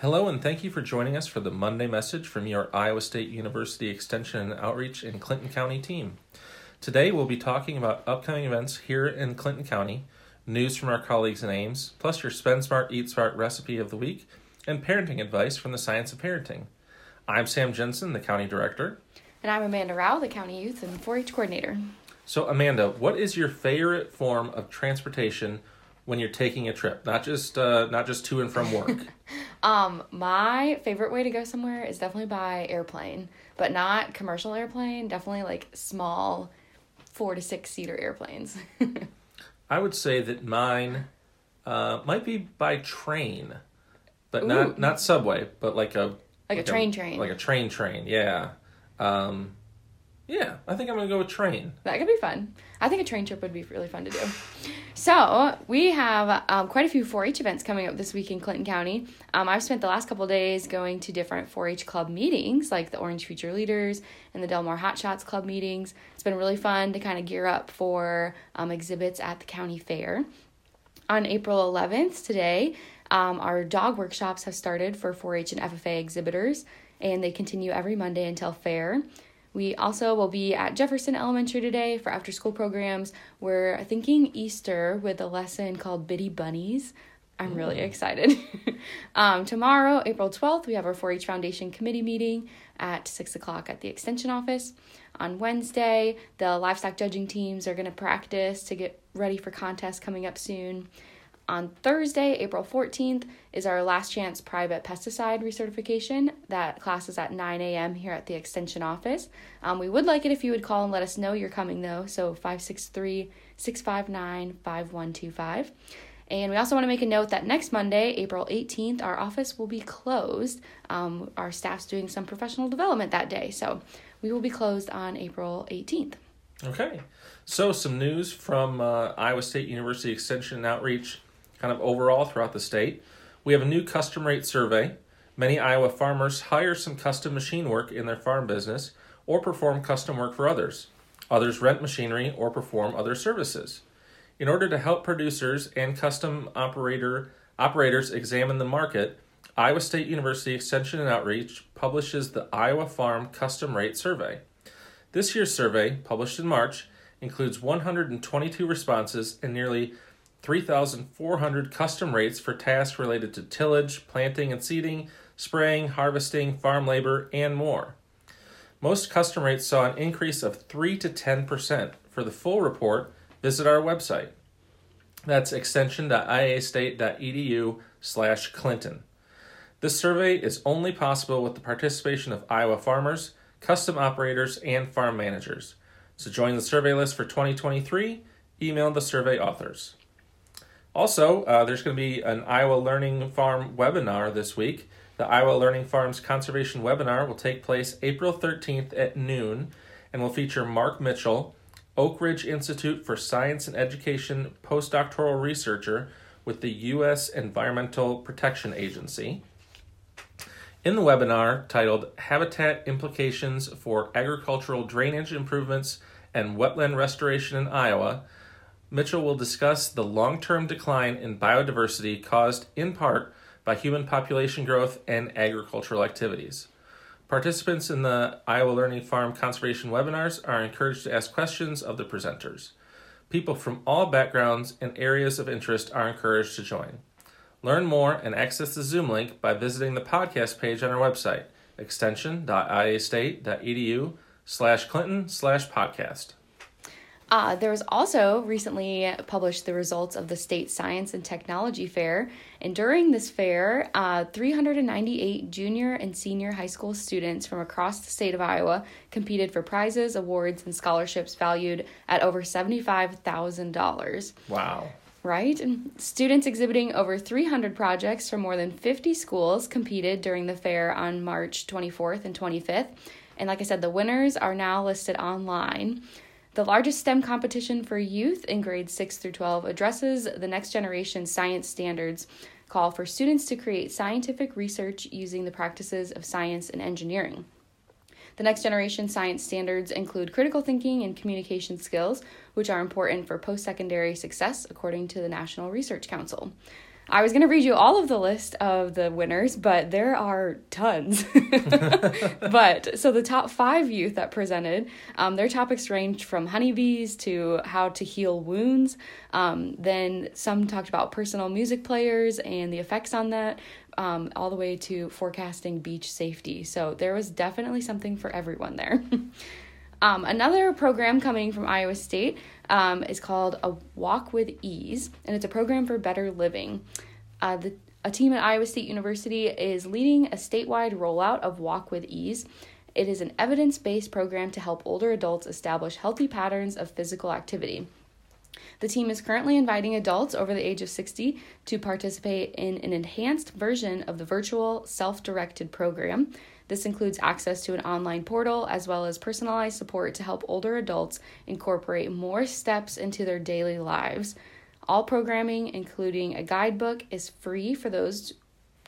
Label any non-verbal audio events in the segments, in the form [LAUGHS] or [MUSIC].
Hello, and thank you for joining us for the Monday message from your Iowa State University Extension and Outreach in Clinton County team. Today, we'll be talking about upcoming events here in Clinton County, news from our colleagues in Ames, plus your Spend Smart, Eat Smart recipe of the week, and parenting advice from the Science of Parenting. I'm Sam Jensen, the County Director. And I'm Amanda Rao, the County Youth and 4 H Coordinator. So, Amanda, what is your favorite form of transportation when you're taking a trip, not just uh, not just to and from work? [LAUGHS] um, my favorite way to go somewhere is definitely by airplane, but not commercial airplane. Definitely like small, four to six seater airplanes. [LAUGHS] I would say that mine uh, might be by train, but Ooh. not not subway, but like a like, like a train a, train, like a train train. Yeah. Um, yeah, I think I'm gonna go with train. That could be fun. I think a train trip would be really fun to do. So we have um, quite a few 4-H events coming up this week in Clinton County. Um, I've spent the last couple days going to different 4-H club meetings, like the Orange Future Leaders and the Delmar Hot Shots club meetings. It's been really fun to kind of gear up for um, exhibits at the county fair. On April 11th, today, um, our dog workshops have started for 4-H and FFA exhibitors, and they continue every Monday until fair. We also will be at Jefferson Elementary today for after school programs. We're thinking Easter with a lesson called Bitty Bunnies. I'm really mm. excited. [LAUGHS] um, tomorrow, April 12th, we have our 4 H Foundation Committee meeting at 6 o'clock at the Extension office. On Wednesday, the livestock judging teams are going to practice to get ready for contests coming up soon. On Thursday, April 14th, is our last chance private pesticide recertification. That class is at 9 a.m. here at the Extension office. Um, we would like it if you would call and let us know you're coming, though. So 563 659 5125. And we also want to make a note that next Monday, April 18th, our office will be closed. Um, our staff's doing some professional development that day. So we will be closed on April 18th. Okay. So, some news from uh, Iowa State University Extension and Outreach kind of overall throughout the state. We have a new custom rate survey. Many Iowa farmers hire some custom machine work in their farm business or perform custom work for others. Others rent machinery or perform other services. In order to help producers and custom operator operators examine the market, Iowa State University Extension and Outreach publishes the Iowa Farm Custom Rate Survey. This year's survey, published in March, includes 122 responses and nearly 3,400 custom rates for tasks related to tillage, planting and seeding, spraying, harvesting, farm labor, and more. Most custom rates saw an increase of 3 to 10%. For the full report, visit our website. That's extension.iastate.edu slash Clinton. This survey is only possible with the participation of Iowa farmers, custom operators, and farm managers. To join the survey list for 2023, email the survey authors. Also, uh, there's going to be an Iowa Learning Farm webinar this week. The Iowa Learning Farms Conservation webinar will take place April 13th at noon and will feature Mark Mitchell, Oak Ridge Institute for Science and Education postdoctoral researcher with the U.S. Environmental Protection Agency. In the webinar titled Habitat Implications for Agricultural Drainage Improvements and Wetland Restoration in Iowa, Mitchell will discuss the long term decline in biodiversity caused in part by human population growth and agricultural activities. Participants in the Iowa Learning Farm Conservation webinars are encouraged to ask questions of the presenters. People from all backgrounds and areas of interest are encouraged to join. Learn more and access the Zoom link by visiting the podcast page on our website, extension.iastate.edu slash clinton slash podcast. Uh, there was also recently published the results of the State Science and Technology Fair. And during this fair, uh, 398 junior and senior high school students from across the state of Iowa competed for prizes, awards, and scholarships valued at over $75,000. Wow. Right? And students exhibiting over 300 projects from more than 50 schools competed during the fair on March 24th and 25th. And like I said, the winners are now listed online. The largest STEM competition for youth in grades 6 through 12 addresses the next generation science standards call for students to create scientific research using the practices of science and engineering. The next generation science standards include critical thinking and communication skills, which are important for post secondary success, according to the National Research Council. I was going to read you all of the list of the winners, but there are tons. [LAUGHS] but so the top five youth that presented, um, their topics ranged from honeybees to how to heal wounds. Um, then some talked about personal music players and the effects on that, um, all the way to forecasting beach safety. So there was definitely something for everyone there. [LAUGHS] Um, another program coming from Iowa State um, is called A Walk with Ease, and it's a program for better living. Uh, the, a team at Iowa State University is leading a statewide rollout of Walk with Ease. It is an evidence based program to help older adults establish healthy patterns of physical activity. The team is currently inviting adults over the age of 60 to participate in an enhanced version of the virtual self directed program. This includes access to an online portal as well as personalized support to help older adults incorporate more steps into their daily lives. All programming, including a guidebook, is free for those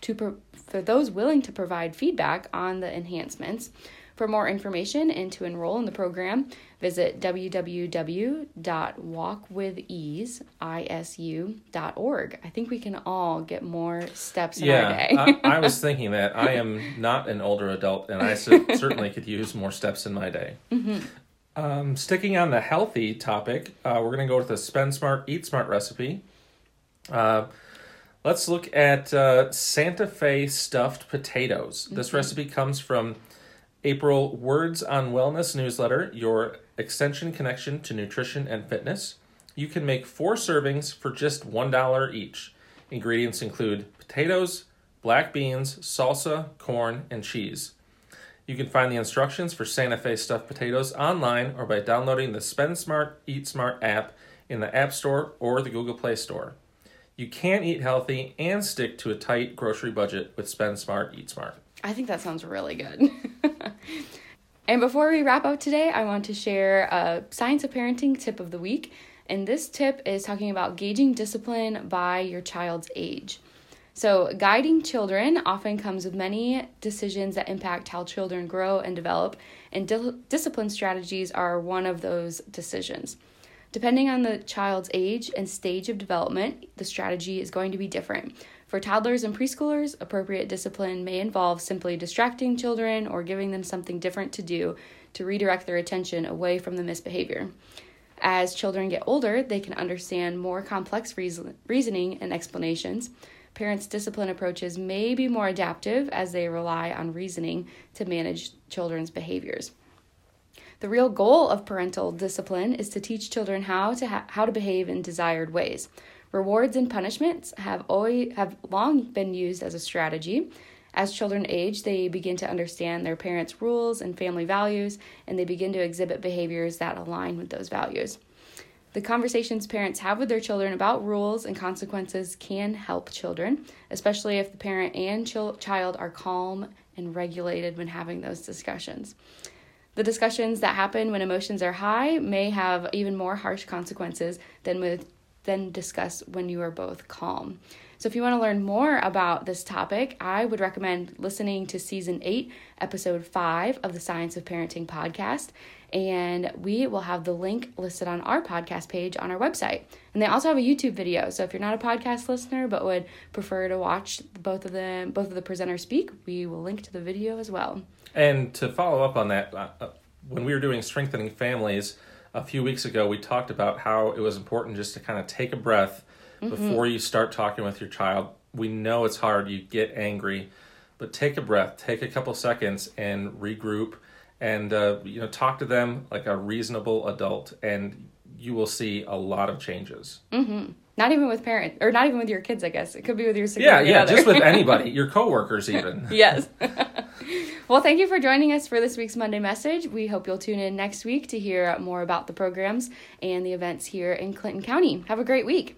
to pro- for those willing to provide feedback on the enhancements. For more information and to enroll in the program, visit www.walkwithisu.org. I think we can all get more steps in yeah, our day. I, I was [LAUGHS] thinking that I am not an older adult, and I cer- [LAUGHS] certainly could use more steps in my day. Mm-hmm. Um, sticking on the healthy topic, uh, we're going to go with the Spend Smart, Eat Smart recipe. Uh, let's look at uh, Santa Fe stuffed potatoes. This recipe comes from April Words on Wellness newsletter, your extension connection to nutrition and fitness. You can make four servings for just $1 each. Ingredients include potatoes, black beans, salsa, corn, and cheese. You can find the instructions for Santa Fe stuffed potatoes online or by downloading the Spend Smart, Eat Smart app in the App Store or the Google Play Store. You can eat healthy and stick to a tight grocery budget with Spend Smart, Eat Smart. I think that sounds really good. [LAUGHS] and before we wrap up today, I want to share a science of parenting tip of the week. And this tip is talking about gauging discipline by your child's age. So, guiding children often comes with many decisions that impact how children grow and develop, and di- discipline strategies are one of those decisions. Depending on the child's age and stage of development, the strategy is going to be different. For toddlers and preschoolers, appropriate discipline may involve simply distracting children or giving them something different to do to redirect their attention away from the misbehavior. As children get older, they can understand more complex reason- reasoning and explanations. Parents' discipline approaches may be more adaptive as they rely on reasoning to manage children's behaviors. The real goal of parental discipline is to teach children how to ha- how to behave in desired ways. Rewards and punishments have always have long been used as a strategy. As children age, they begin to understand their parents' rules and family values, and they begin to exhibit behaviors that align with those values. The conversations parents have with their children about rules and consequences can help children, especially if the parent and ch- child are calm and regulated when having those discussions. The discussions that happen when emotions are high may have even more harsh consequences than with than discuss when you are both calm. So if you want to learn more about this topic, I would recommend listening to season 8, episode 5 of the Science of Parenting podcast, and we will have the link listed on our podcast page on our website. And they also have a YouTube video. So if you're not a podcast listener but would prefer to watch both of them both of the presenters speak, we will link to the video as well. And to follow up on that, uh, uh, when we were doing strengthening families a few weeks ago, we talked about how it was important just to kind of take a breath mm-hmm. before you start talking with your child. We know it's hard, you get angry, but take a breath, take a couple seconds and regroup and uh, you know talk to them like a reasonable adult and you will see a lot of changes. Mm-hmm. Not even with parents, or not even with your kids. I guess it could be with your security. yeah, yeah, other. just with anybody, [LAUGHS] your coworkers even. [LAUGHS] yes. [LAUGHS] well, thank you for joining us for this week's Monday message. We hope you'll tune in next week to hear more about the programs and the events here in Clinton County. Have a great week.